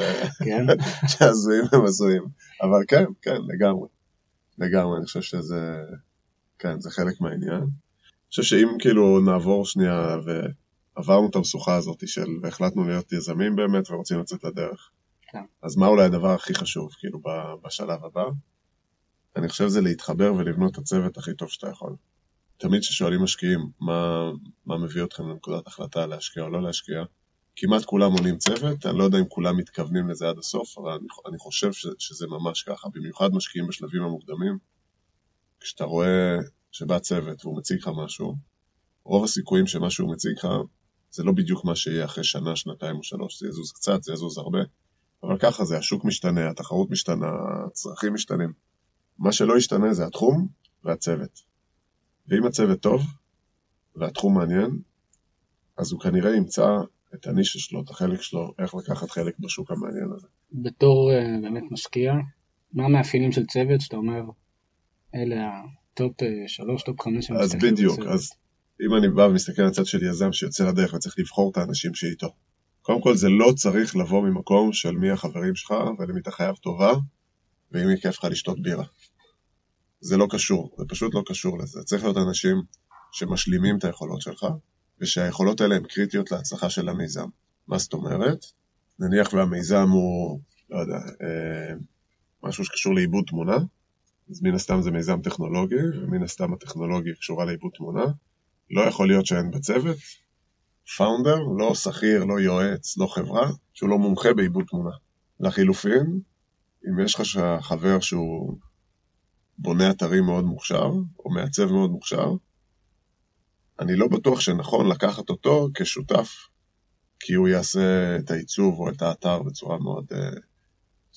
כן? שהזויים הם הזויים. אבל כן, כן, לגמרי. לגמרי, אני חושב שזה... כן, זה חלק מהעניין. חושב שאם כאילו נעבור שנייה ועברנו את המשוכה הזאת של והחלטנו להיות יזמים באמת ורוצים לצאת לדרך, כן. אז מה אולי הדבר הכי חשוב, כאילו, בשלב הבא? אני חושב זה להתחבר ולבנות את הצוות הכי טוב שאתה יכול. תמיד כששואלים משקיעים מה, מה מביא אתכם לנקודת החלטה להשקיע או לא להשקיע, כמעט כולם עונים צוות, אני לא יודע אם כולם מתכוונים לזה עד הסוף, אבל אני, אני חושב ש, שזה ממש ככה, במיוחד משקיעים בשלבים המוקדמים, כשאתה רואה שבא צוות והוא מציג לך משהו, רוב הסיכויים שמה שהוא מציג לך זה לא בדיוק מה שיהיה אחרי שנה, שנתיים או שלוש, זה יזוז קצת, זה יזוז הרבה, אבל ככה זה, השוק משתנה, התחרות משתנה, הצרכים משתנים. מה שלא ישתנה זה התחום והצוות. ואם הצוות טוב והתחום מעניין, אז הוא כנראה ימצא את הנישה שלו, את החלק שלו, איך לקחת חלק בשוק המעניין הזה. בתור אה, באמת משקיע, מה המאפיינים של צוות שאתה אומר, אלה אה, שלוש, top חמש אז שמסתכלים בדיוק? אז אם אני בא ומסתכל על הצד של יזם שיוצא לדרך וצריך לבחור את האנשים שאיתו. קודם כל זה לא צריך לבוא ממקום של מי החברים שלך ולמי אתה חייב טובה, ואם כיף לך לשתות בירה. זה לא קשור, זה פשוט לא קשור לזה. צריך להיות אנשים שמשלימים את היכולות שלך, ושהיכולות האלה הן קריטיות להצלחה של המיזם. מה זאת אומרת? נניח והמיזם הוא, לא יודע, אה, משהו שקשור לעיבוד תמונה, אז מן הסתם זה מיזם טכנולוגי, ומן הסתם הטכנולוגיה קשורה לעיבוד תמונה. לא יכול להיות שאין בצוות פאונדר, לא שכיר, לא יועץ, לא חברה, שהוא לא מומחה בעיבוד תמונה. לחילופין, אם יש לך חבר שהוא בונה אתרים מאוד מוכשר, או מעצב מאוד מוכשר, אני לא בטוח שנכון לקחת אותו כשותף, כי הוא יעשה את העיצוב או את האתר בצורה מאוד... אה,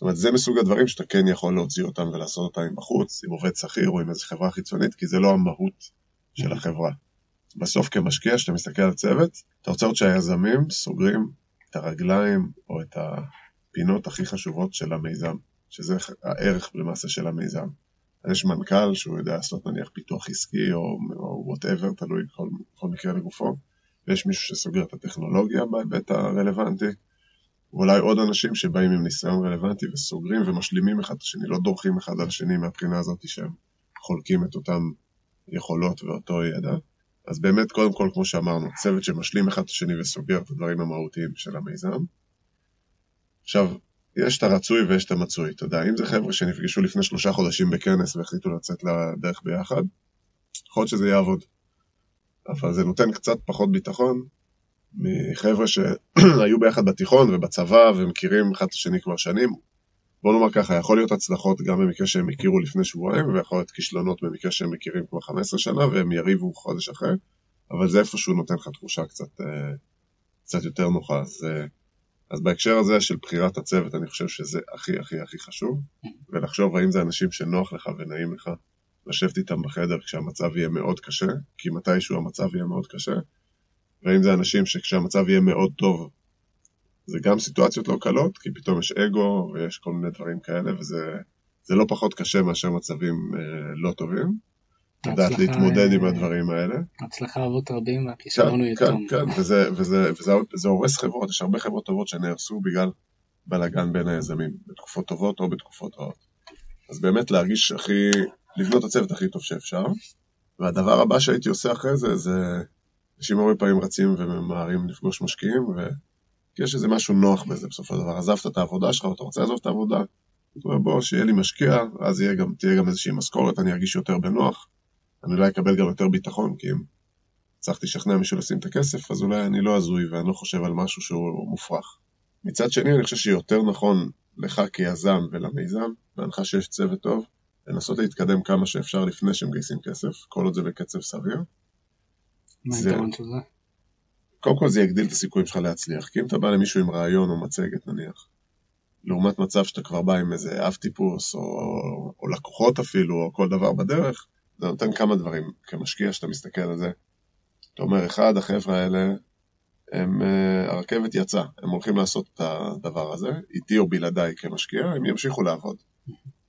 זאת אומרת, זה מסוג הדברים שאתה כן יכול להוציא אותם ולעשות אותם בחוץ, עם עובד שכיר או עם איזו חברה חיצונית, כי זה לא המהות של החברה. בסוף כמשקיע, כשאתה מסתכל על צוות, אתה רוצה לראות שהיזמים סוגרים את הרגליים או את הפינות הכי חשובות של המיזם, שזה הערך למעשה של המיזם. אז יש מנכ"ל שהוא יודע לעשות נניח פיתוח עסקי או וואטאבר, תלוי כל, כל מקרה לגופו, ויש מישהו שסוגר את הטכנולוגיה בהיבט הרלוונטי, ואולי עוד אנשים שבאים עם ניסיון רלוונטי וסוגרים ומשלימים אחד את השני, לא דורכים אחד על השני מהבחינה הזאת שהם חולקים את אותן יכולות ואותו ידע. אז באמת, קודם כל, כמו שאמרנו, צוות שמשלים אחד את השני וסוגר את הדברים המהותיים של המיזם. עכשיו, יש את הרצוי ויש את המצוי, אתה יודע, אם זה חבר'ה שנפגשו לפני שלושה חודשים בכנס והחליטו לצאת לדרך ביחד, יכול להיות שזה יעבוד. אבל זה נותן קצת פחות ביטחון מחבר'ה שהיו ביחד בתיכון ובצבא ומכירים אחד את השני כבר שנים. בוא נאמר ככה, יכול להיות הצלחות גם במקרה שהם הכירו לפני שבועיים, ויכול להיות כישלונות במקרה שהם מכירים כבר 15 שנה והם יריבו חודש אחרי, אבל זה איפשהו נותן לך תחושה קצת, אה, קצת יותר נוחה. אז, אה, אז בהקשר הזה של בחירת הצוות, אני חושב שזה הכי הכי הכי חשוב, ולחשוב האם זה אנשים שנוח לך ונעים לך לשבת איתם בחדר כשהמצב יהיה מאוד קשה, כי מתישהו המצב יהיה מאוד קשה, והאם זה אנשים שכשהמצב יהיה מאוד טוב, זה גם סיטואציות לא קלות, כי פתאום יש אגו ויש כל מיני דברים כאלה, וזה זה לא פחות קשה מאשר מצבים אה, לא טובים. לדעת להתמודד עם אה, הדברים האלה. הצלחה אבות רבים והכישלון הוא כן, יתום. כן, וזה, וזה, וזה, וזה הורס חברות, יש הרבה חברות טובות שנהרסו בגלל בלאגן בין היזמים, בתקופות טובות או בתקופות רעות. אז באמת להרגיש הכי, לבנות את הצוות הכי טוב שאפשר. והדבר הבא שהייתי עושה אחרי זה, זה אנשים הרבה פעמים רצים וממהרים לפגוש משקיעים, כי יש איזה משהו נוח בזה בסופו של דבר. עזבת את העבודה שלך, ואתה רוצה לעזוב את העבודה, אתה אומר בוא, שיהיה לי משקיע, אז יהיה גם, תהיה גם איזושהי משכורת, אני ארגיש יותר בנוח, אני אולי אקבל גם יותר ביטחון, כי אם הצלחתי לשכנע מישהו לשים את הכסף, אז אולי אני לא הזוי ואני לא חושב על משהו שהוא מופרך. מצד שני, אני חושב שיותר נכון לך כיזם ולמיזם, בהנחה שיש צוות טוב, לנסות להתקדם כמה שאפשר לפני שמגייסים כסף, כל עוד זה בקצב סביר. מה היתרון של זה? קודם כל זה יגדיל את הסיכויים שלך להצליח, כי אם אתה בא למישהו עם רעיון או מצגת נניח, לעומת מצב שאתה כבר בא עם איזה אב טיפוס, או, או לקוחות אפילו, או כל דבר בדרך, זה נותן כמה דברים. כמשקיע שאתה מסתכל על זה, אתה אומר, אחד, החבר'ה האלה, הם, אה, הרכבת יצאה, הם הולכים לעשות את הדבר הזה, איתי או בלעדיי כמשקיע, הם ימשיכו לעבוד.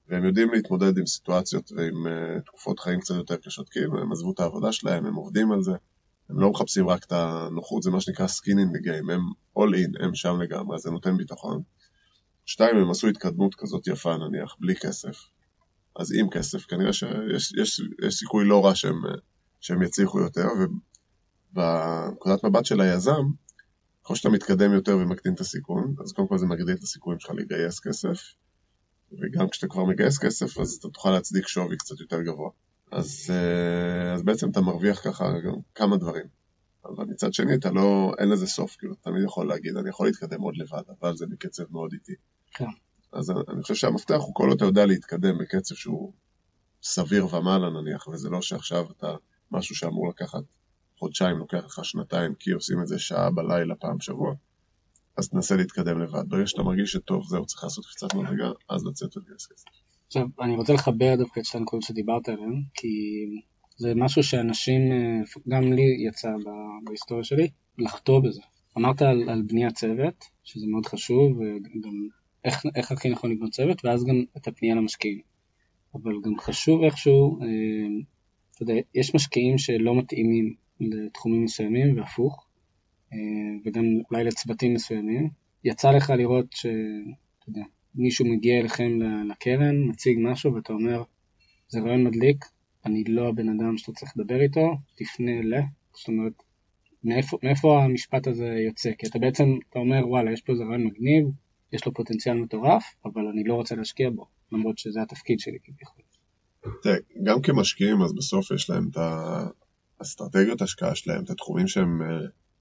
והם יודעים להתמודד עם סיטואציות ועם uh, תקופות חיים קצת יותר קשות, כי הם עזבו את העבודה שלהם, הם עובדים על זה, הם לא מחפשים רק את הנוחות, זה מה שנקרא skin in the game, הם all in, הם שם לגמרי, זה נותן ביטחון. שתיים, הם עשו התקדמות כזאת יפה נניח, בלי כסף. אז עם כסף, כנראה שיש יש, יש סיכוי לא רע שהם, שהם יצליחו יותר, ובנקודת מבט של היזם, ככל שאתה מתקדם יותר ומקטין את הסיכון, אז קודם כל זה מגדיל את הסיכויים שלך לגייס כסף, וגם כשאתה כבר מגייס כסף, אז אתה תוכל להצדיק שווי קצת יותר גבוה. אז, אה, אז בעצם אתה מרוויח ככה כמה דברים. אבל מצד שני, אתה לא, אין לזה סוף, כאילו, אתה תמיד יכול להגיד, אני יכול להתקדם עוד לבד, אבל זה בקצב מאוד איטי. כן. אז אני חושב שהמפתח הוא כל עוד אתה יודע להתקדם בקצב שהוא סביר ומעלה נניח, וזה לא שעכשיו אתה משהו שאמור לקחת חודשיים, לוקח לך שנתיים, כי עושים את זה שעה בלילה פעם בשבוע, אז תנסה להתקדם לבד. ברגע שאתה מרגיש שטוב, זהו, צריך לעשות קצת מדרגה, אז לצאת ולגייס כסף. עכשיו, אני רוצה לחבר דווקא את שתי הנקודות שדיברת עליהן, כי זה משהו שאנשים, אה, גם לי יצא בהיסטוריה שלי, לחטוא בזה. אמרת על, על בניית צוות, שזה מאוד חשוב, וגם איך, איך הכי נכון לבנות צוות, ואז גם את הפנייה למשקיעים. אבל גם חשוב איכשהו, אה, אתה יודע, יש משקיעים שלא מתאימים לתחומים מסוימים והפוך, אה, וגם אולי לצוותים מסוימים. יצא לך לראות שאתה יודע, מישהו מגיע אליכם לקרן, מציג משהו ואתה אומר, זה רעיון מדליק, אני לא הבן אדם שאתה צריך לדבר איתו, תפנה ל... זאת אומרת, מאיפה, מאיפה המשפט הזה יוצא? כי אתה בעצם, אתה אומר, וואלה, יש פה איזה רעיון מגניב, יש לו פוטנציאל מטורף, אבל אני לא רוצה להשקיע בו, למרות שזה התפקיד שלי כביכול. תראה, גם כמשקיעים, אז בסוף יש להם את האסטרטגיות השקעה שלהם, את התחומים שהם אה,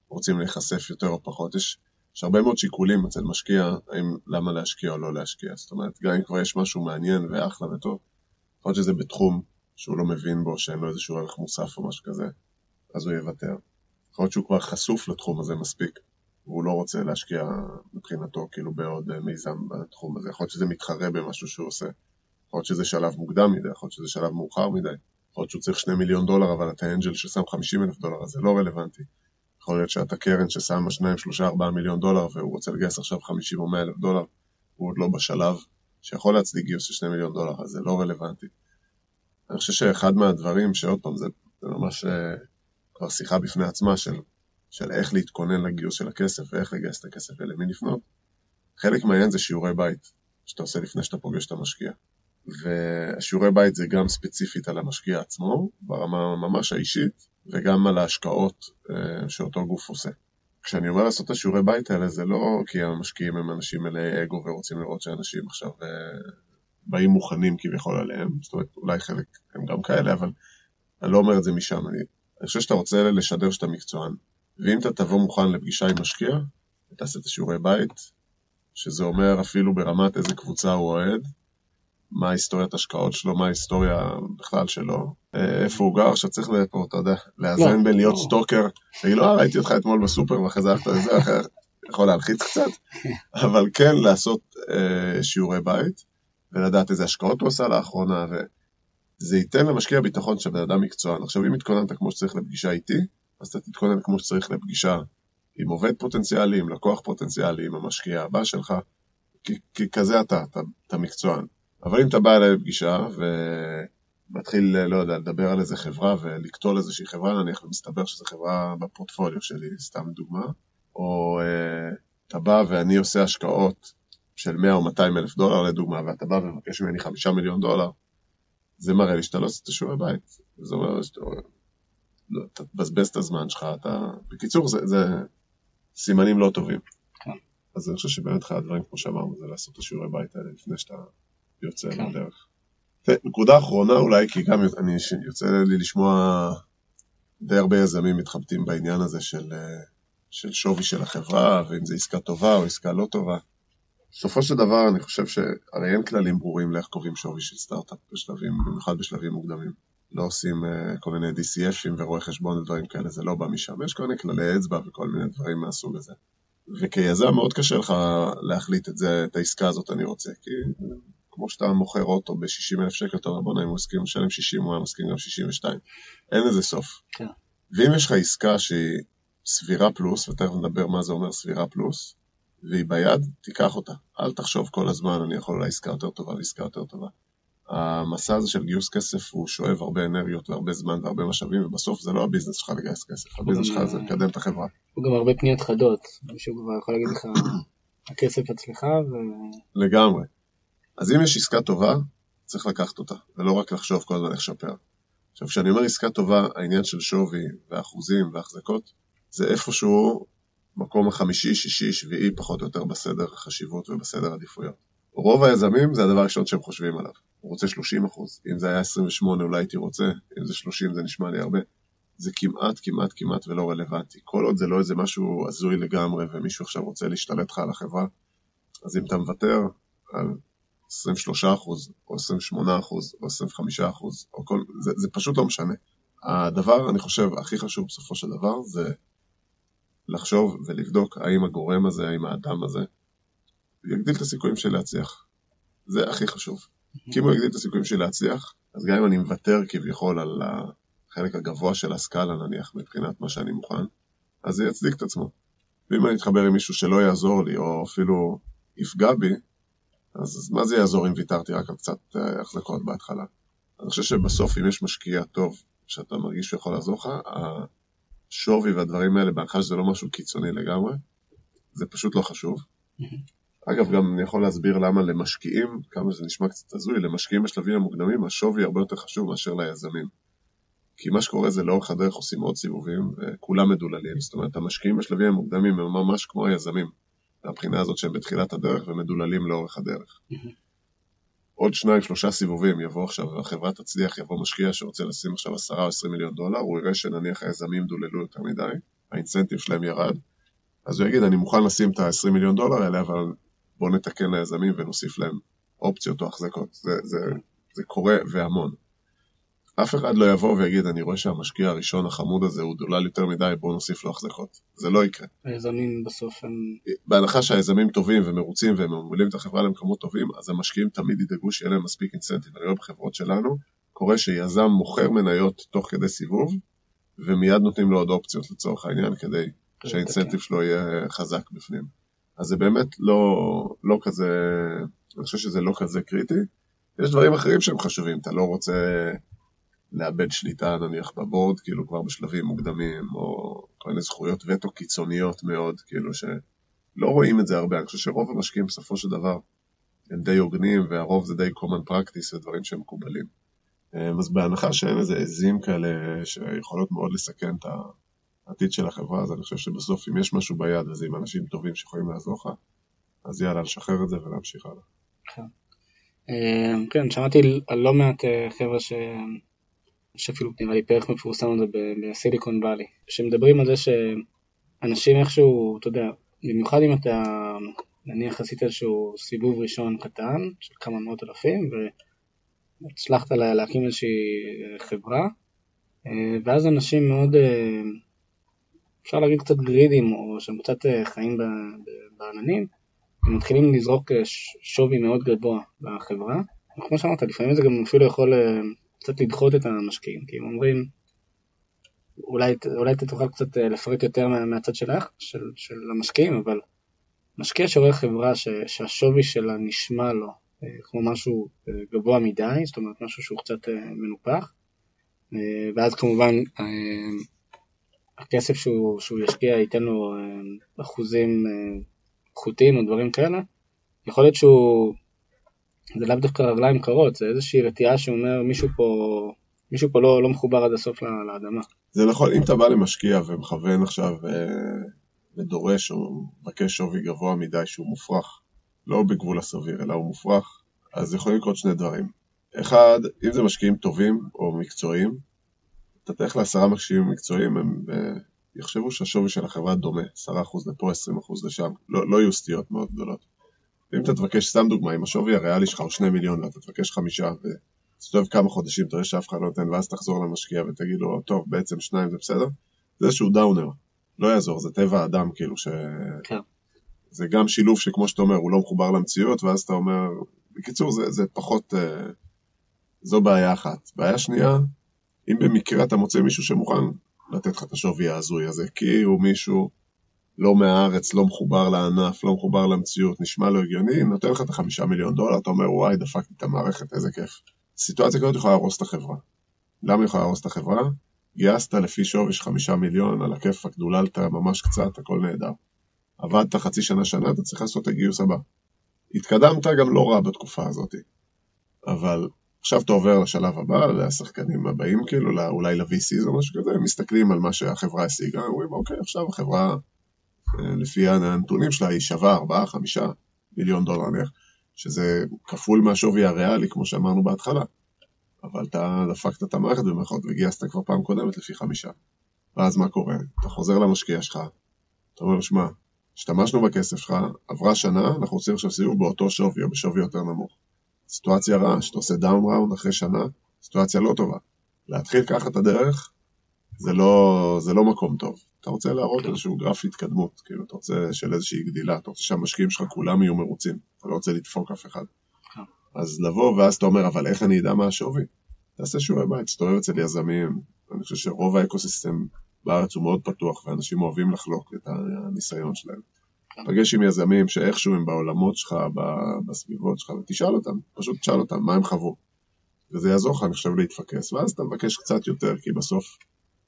רוצים להיחשף יותר או פחות. יש, יש הרבה מאוד שיקולים אצל משקיע, האם למה להשקיע או לא להשקיע. זאת אומרת, גם אם כבר יש משהו מעניין ואחלה וטוב, יכול להיות שזה בתחום שהוא לא מבין בו, שאין לו איזשהו ערך מוסף או משהו כזה, אז הוא יוותר. יכול להיות שהוא כבר חשוף לתחום הזה מספיק, והוא לא רוצה להשקיע מבחינתו כאילו בעוד אה, מיזם בתחום הזה. יכול להיות שזה מתחרה במשהו שהוא עושה. יכול להיות שזה שלב מוקדם מדי, יכול להיות שזה שלב מאוחר מדי. יכול להיות שהוא צריך שני מיליון דולר, אבל אתה אנג'ל ששם 50 אלף דולר, אז זה לא רלוונטי. יכול להיות שאתה קרן ששמה 2, 3, 4 מיליון דולר, והוא רוצה לגייס עכשיו 50 או 100 אלף דולר, הוא עוד לא בשלב שיכול להצדיק גיוס של 2 מיליון דולר, אז זה לא רלוונטי. אני חושב שאחד מהדברים, שעוד פעם, זה, זה ממש אה, כבר שיחה בפני עצמה של, של איך להתכונן לגיוס של הכסף ואיך לגייס את הכסף ולמי לפנות, חלק מהעניין זה שיעורי בית, שאתה עושה לפני שאתה פוגש את המשקיע. והשיעורי בית זה גם ספציפית על המשקיע עצמו, ברמה ממש האישית, וגם על ההשקעות אה, שאותו גוף עושה. כשאני אומר לעשות את השיעורי בית האלה, זה לא כי המשקיעים הם אנשים מלאי אגו ורוצים לראות שאנשים עכשיו אה, באים מוכנים כביכול עליהם, זאת אומרת, אולי חלק הם גם כאלה, אבל אני לא אומר את זה משם. אני, אני חושב שאתה רוצה לשדר שאתה מקצוען, ואם אתה תבוא מוכן לפגישה עם משקיע, ותעשה את השיעורי בית, שזה אומר אפילו ברמת איזה קבוצה הוא אוהד, מה ההיסטוריית השקעות שלו, מה ההיסטוריה בכלל שלו, אה, איפה הוא גר, שצריך פה, אתה יודע, לאזן לא, בין להיות לא. סטוקר, להגיד לו, אה, ראיתי אותך אתמול בסופר ואחרי זה הלכת לזה, אחר, יכול להלחיץ קצת, אבל כן לעשות אה, שיעורי בית, ולדעת איזה השקעות הוא עשה לאחרונה, וזה ייתן למשקיע ביטחון שבן אדם מקצוען. עכשיו, אם התכוננת כמו שצריך לפגישה איתי, אז אתה תתכונן כמו שצריך לפגישה עם עובד פוטנציאלי, עם לקוח פוטנציאלי, עם המשקיע הבא שלך, כי, כי כזה אתה, אתה, אתה מקצוען. אבל אם אתה בא אליי לפגישה ומתחיל, לא יודע, לדבר על איזה חברה ולקטול איזושהי חברה, נניח, ומסתבר שזו חברה בפורטפוליו שלי, סתם דוגמה, או uh, אתה בא ואני עושה השקעות של 100 או 200 אלף דולר לדוגמה, ואתה בא ומבקש ממני 5 מיליון דולר, זה מראה לי שאתה לא עושה את השיעורי בית. זה אומר שאתה לא, אתה תבזבז את הזמן שלך, אתה... בקיצור, זה, זה סימנים לא טובים. כן. אז אני חושב שבאמת אחד הדברים, כמו שאמרנו, זה לעשות את השיעורי בית האלה לפני שאתה יוצא כן. לדרך. נקודה אחרונה אולי, כי גם אני, יוצא לי לשמוע די הרבה יזמים מתחבטים בעניין הזה של, אה, של שווי של החברה, ואם זו עסקה טובה או עסקה לא טובה. בסופו של דבר אני חושב שהרי אין כללים ברורים לאיך קובעים שווי של סטארט-אפ בשלבים, במיוחד בשלבים מוקדמים. לא עושים uh, כל מיני DCFים ורואי חשבון ודברים כאלה, זה לא בא משם. יש כל מיני כללי אצבע וכל מיני דברים מהסוג הזה. וכיזם מאוד קשה לך להחליט את זה, את העסקה הזאת אני רוצה, כי כמו שאתה מוכר אוטו ב-60 אלף שקל, אתה אומר בוא'נה, אם הוא הסכים לשלם 60, הוא היה מסכים גם 62. אין לזה סוף. כן. ואם יש לך עסקה שהיא סבירה פלוס, ותכף נדבר מה זה אומר סבירה פלוס, והיא ביד, תיקח אותה. אל תחשוב כל הזמן, אני יכול לעסקה יותר טובה ועסקה יותר טובה. המסע הזה של גיוס כסף הוא שואב הרבה אנרגיות והרבה זמן והרבה משאבים, ובסוף זה לא ה business שלך לגייס כסף, ה business שלך זה לקדם את החברה. הוא גם הרבה פניות חדות, מישהו כבר יכול להגיד לך, הכסף אצלך ו... לגמרי. אז אם יש עסקה טובה, צריך לקחת אותה, ולא רק לחשוב כל הזמן איך לשפר. עכשיו, כשאני אומר עסקה טובה, העניין של שווי ואחוזים והחזקות, זה איפשהו מקום החמישי, שישי, שביעי, פחות או יותר בסדר החשיבות ובסדר עדיפויות. רוב היזמים זה הדבר הראשון שהם חושבים עליו. הוא רוצה 30 אחוז. אם זה היה 28 אולי הייתי רוצה, אם זה 30 זה נשמע לי הרבה. זה כמעט, כמעט, כמעט ולא רלוונטי. כל עוד זה לא איזה משהו הזוי לגמרי ומישהו עכשיו רוצה להשתלט לך על החברה, אז אם אתה מוותר על 23 אחוז, או 28 אחוז, או 25 אחוז, או כל... זה, זה פשוט לא משנה. הדבר, אני חושב, הכי חשוב בסופו של דבר, זה לחשוב ולבדוק האם הגורם הזה, האם האדם הזה, יגדיל את הסיכויים שלי להצליח. זה הכי חשוב. כי אם הוא יגדיל את הסיכויים שלי להצליח, אז גם אם אני מוותר כביכול על החלק הגבוה של הסקאלה נניח, מבחינת מה שאני מוכן, אז זה יצדיק את עצמו. ואם אני אתחבר עם מישהו שלא יעזור לי, או אפילו יפגע בי, אז מה זה יעזור אם ויתרתי רק על קצת אה, החזקות בהתחלה? אני חושב שבסוף אם יש משקיע טוב, שאתה מרגיש שהוא יכול לעזור לך, השווי והדברים האלה, בהנחה שזה לא משהו קיצוני לגמרי, זה פשוט לא חשוב. אגב, גם אני יכול להסביר למה למשקיעים, כמה שזה נשמע קצת הזוי, למשקיעים בשלבים המוקדמים השווי הרבה יותר חשוב מאשר ליזמים. כי מה שקורה זה לאורך הדרך עושים עוד סיבובים, וכולם מדוללים. זאת אומרת, המשקיעים בשלבים המוקדמים הם ממש כמו היזמים. מהבחינה הזאת שהם בתחילת הדרך ומדוללים לאורך הדרך. עוד שניים, שלושה סיבובים יבוא עכשיו, החברה תצליח, יבוא משקיע שרוצה לשים עכשיו עשרה או עשרים מיליון דולר, הוא יראה שנניח היזמים דוללו יותר מדי, האינסנטיב שלהם ירד, אז הוא יגיד, אני מוכן לשים את ה-20 מיליון דולר האלה, אבל בואו נתקן ליזמים ונוסיף להם אופציות או החזקות. זה, זה, זה קורה והמון. אף אחד לא יבוא ויגיד, אני רואה שהמשקיע הראשון החמוד הזה הוא דולל יותר מדי, בואו נוסיף לו החזקות. זה לא יקרה. היזמים בסוף הם... בהנחה שהיזמים טובים ומרוצים והם מובילים את החברה למקומות טובים, אז המשקיעים תמיד ידאגו שיהיה להם מספיק אינסנטיב. אני רואה בחברות שלנו, קורה שיזם מוכר מניות תוך כדי סיבוב, ומיד נותנים לו עוד אופציות לצורך העניין, כדי שהאינסנטיב שלו יהיה חזק בפנים. אז זה באמת לא, לא כזה, אני חושב שזה לא כזה קריטי. יש דברים אחרים שהם חשובים, אתה לא רוצה לאבד שליטה נניח בבורד, כאילו כבר בשלבים מוקדמים, או כל מיני זכויות וטו קיצוניות מאוד, כאילו שלא רואים את זה הרבה, אני חושב שרוב המשקיעים בסופו של דבר הם די הוגנים, והרוב זה די common practice ודברים שהם מקובלים. אז בהנחה שאין איזה עזים כאלה שיכולות מאוד לסכן את העתיד של החברה, אז אני חושב שבסוף אם יש משהו ביד וזה עם אנשים טובים שיכולים לעזור לך, אז יאללה, לשחרר את זה ולהמשיך הלאה. כן, שמעתי על לא מעט אה, חבר'ה ש... שאפילו נראה לי פרק מפורסם על זה בסיליקון וואלי, שמדברים על זה שאנשים איכשהו, אתה יודע, במיוחד אם אתה נניח עשית איזשהו סיבוב ראשון קטן של כמה מאות אלפים והצלחת להקים איזושהי חברה אה, ואז אנשים מאוד, אה, אפשר להגיד קצת גרידים או שהם קצת אה, חיים בעננים, הם מתחילים לזרוק שווי מאוד גבוה בחברה, וכמו שאמרת, לפעמים זה גם אפילו יכול קצת לדחות את המשקיעים, כי הם אומרים, אולי, אתה תוכל קצת אה, לפרט יותר מהצד שלך, של, של המשקיעים, אבל משקיע שרואה חברה ש, שהשווי שלה נשמע לו אה, כמו משהו אה, גבוה מדי, זאת אומרת משהו שהוא קצת מנופח, ואז כמובן הכסף שהוא, שהוא ישקיע ייתן לו אחוזים איכותיים או דברים כאלה, יכול להיות שהוא זה לאו דווקא רגליים קרות, זה איזושהי רתיעה שאומר מישהו פה, מישהו פה לא, לא מחובר עד הסוף לאדמה. זה נכון, אם אתה בא למשקיע ומכוון עכשיו אה, ודורש או מבקש שווי גבוה מדי שהוא מופרך, לא בגבול הסביר, אלא הוא מופרך, אז יכולים לקרות שני דברים. אחד, אם זה משקיעים טובים או מקצועיים, אתה תלך לעשרה משקיעים מקצועיים, הם אה, יחשבו שהשווי של החברה דומה, 10% לפה, 20% לשם, לא, לא יהיו סטיות מאוד גדולות. ואם אתה תבקש, סתם דוגמא, אם השווי הריאלי שלך הוא שני מיליון ואתה תבקש חמישה ותסתובב כמה חודשים, תראה שאף אחד לא נותן ואז תחזור למשקיע ותגיד לו, טוב, בעצם שניים זה בסדר, זה איזשהו דאונר, לא יעזור, זה טבע האדם, כאילו ש... כן. זה גם שילוב שכמו שאתה אומר, הוא לא מחובר למציאות, ואז אתה אומר, בקיצור, זה, זה פחות, אה, זו בעיה אחת. בעיה שנייה, אם במקרה אתה מוצא מישהו שמוכן לתת לך את השווי ההזוי הזה, כי הוא מישהו לא מהארץ, לא מחובר לענף, לא מחובר למציאות, נשמע לו הגיוני, נותן לך את החמישה מיליון דולר, אתה אומר וואי, דפקתי את המערכת, איזה כיף. סיטואציה כזאת יכולה להרוס את החברה. למה יכולה להרוס את החברה? גייסת לפי שווי של חמישה מיליון, על הכיפאק, דוללת ממש קצת, הכל נהדר. עבדת חצי שנה, שנה, אתה צריך לעשות את הגיוס הבא. התקדמת גם לא רע בתקופה הזאת. אבל עכשיו אתה עובר לשלב הבא, לשחקנים הבאים, כאילו, אולי ל-VCs או משהו כזה, הם מסתכלים על מה שהחברה השיגה, אומרים, אוקיי, עכשיו החברה, לפי הנתונים שלה, היא שווה 4-5 מיליון דולר נניח, שזה כפול מהשווי הריאלי, כמו שאמרנו בהתחלה. אבל אתה דפקת את המערכת במירכאות וגייסת כבר פעם קודמת לפי חמישה. ואז מה קורה? אתה חוזר למשקיע שלך, אתה אומר לו, שמע, השתמשנו בכסף שלך, עברה שנה, אנחנו רוצים עכשיו סיבוב באותו שווי או בשווי יותר נמוך. סיטואציה רעה, שאתה עושה down round אחרי שנה, סיטואציה לא טובה. להתחיל ככה את הדרך, זה לא, זה לא מקום טוב. אתה רוצה להראות איזשהו גרף התקדמות, כאילו, אתה רוצה של איזושהי גדילה, אתה רוצה שהמשקיעים שלך כולם יהיו מרוצים, אתה לא רוצה לדפוק אף אחד. כן. אז לבוא, ואז אתה אומר, אבל איך אני אדע מה השווי? תעשה שיעורי בית, תסתובב אצל יזמים, אני חושב שרוב האקוסיסטם בארץ הוא מאוד פתוח, ואנשים אוהבים לחלוק את הניסיון שלהם. פגש עם יזמים שאיכשהו הם בעולמות שלך, בסביבות שלך, ותשאל אותם, פשוט תשאל אותם מה הם חוו. וזה יעזור לך, אני חושב, להתפקס, ואז אתה מבקש קצת יותר, כי בסוף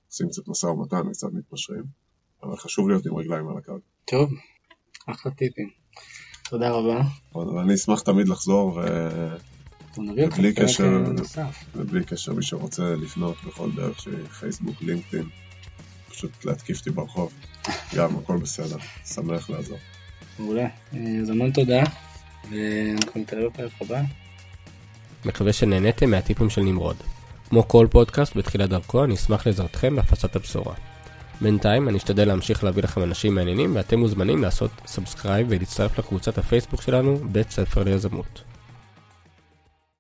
עושים קצת משא ומתן וקצת מתפשרים, אבל חשוב להיות עם רגליים על הקו. טוב, אחלה טיפים. תודה רבה. אני אשמח תמיד לחזור, ו... ובלי קשר, ובלי קשר, מי שרוצה לפנות בכל דרך שהיא פייסבוק, לינקדאין, פשוט להתקיף אותי ברחוב. גם, הכל בסדר, שמח לעזור. מעולה. אז המון תודה, ואנחנו נתראה בפרק הבא. מקווה שנהניתם מהטיפים של נמרוד. כמו כל פודקאסט בתחילת דרכו, אני אשמח לעזרתכם בהפצת הבשורה. בינתיים אני אשתדל להמשיך להביא לכם אנשים מעניינים ואתם מוזמנים לעשות subscribe ולהצטרף לקבוצת הפייסבוק שלנו בית ספר ליזמות.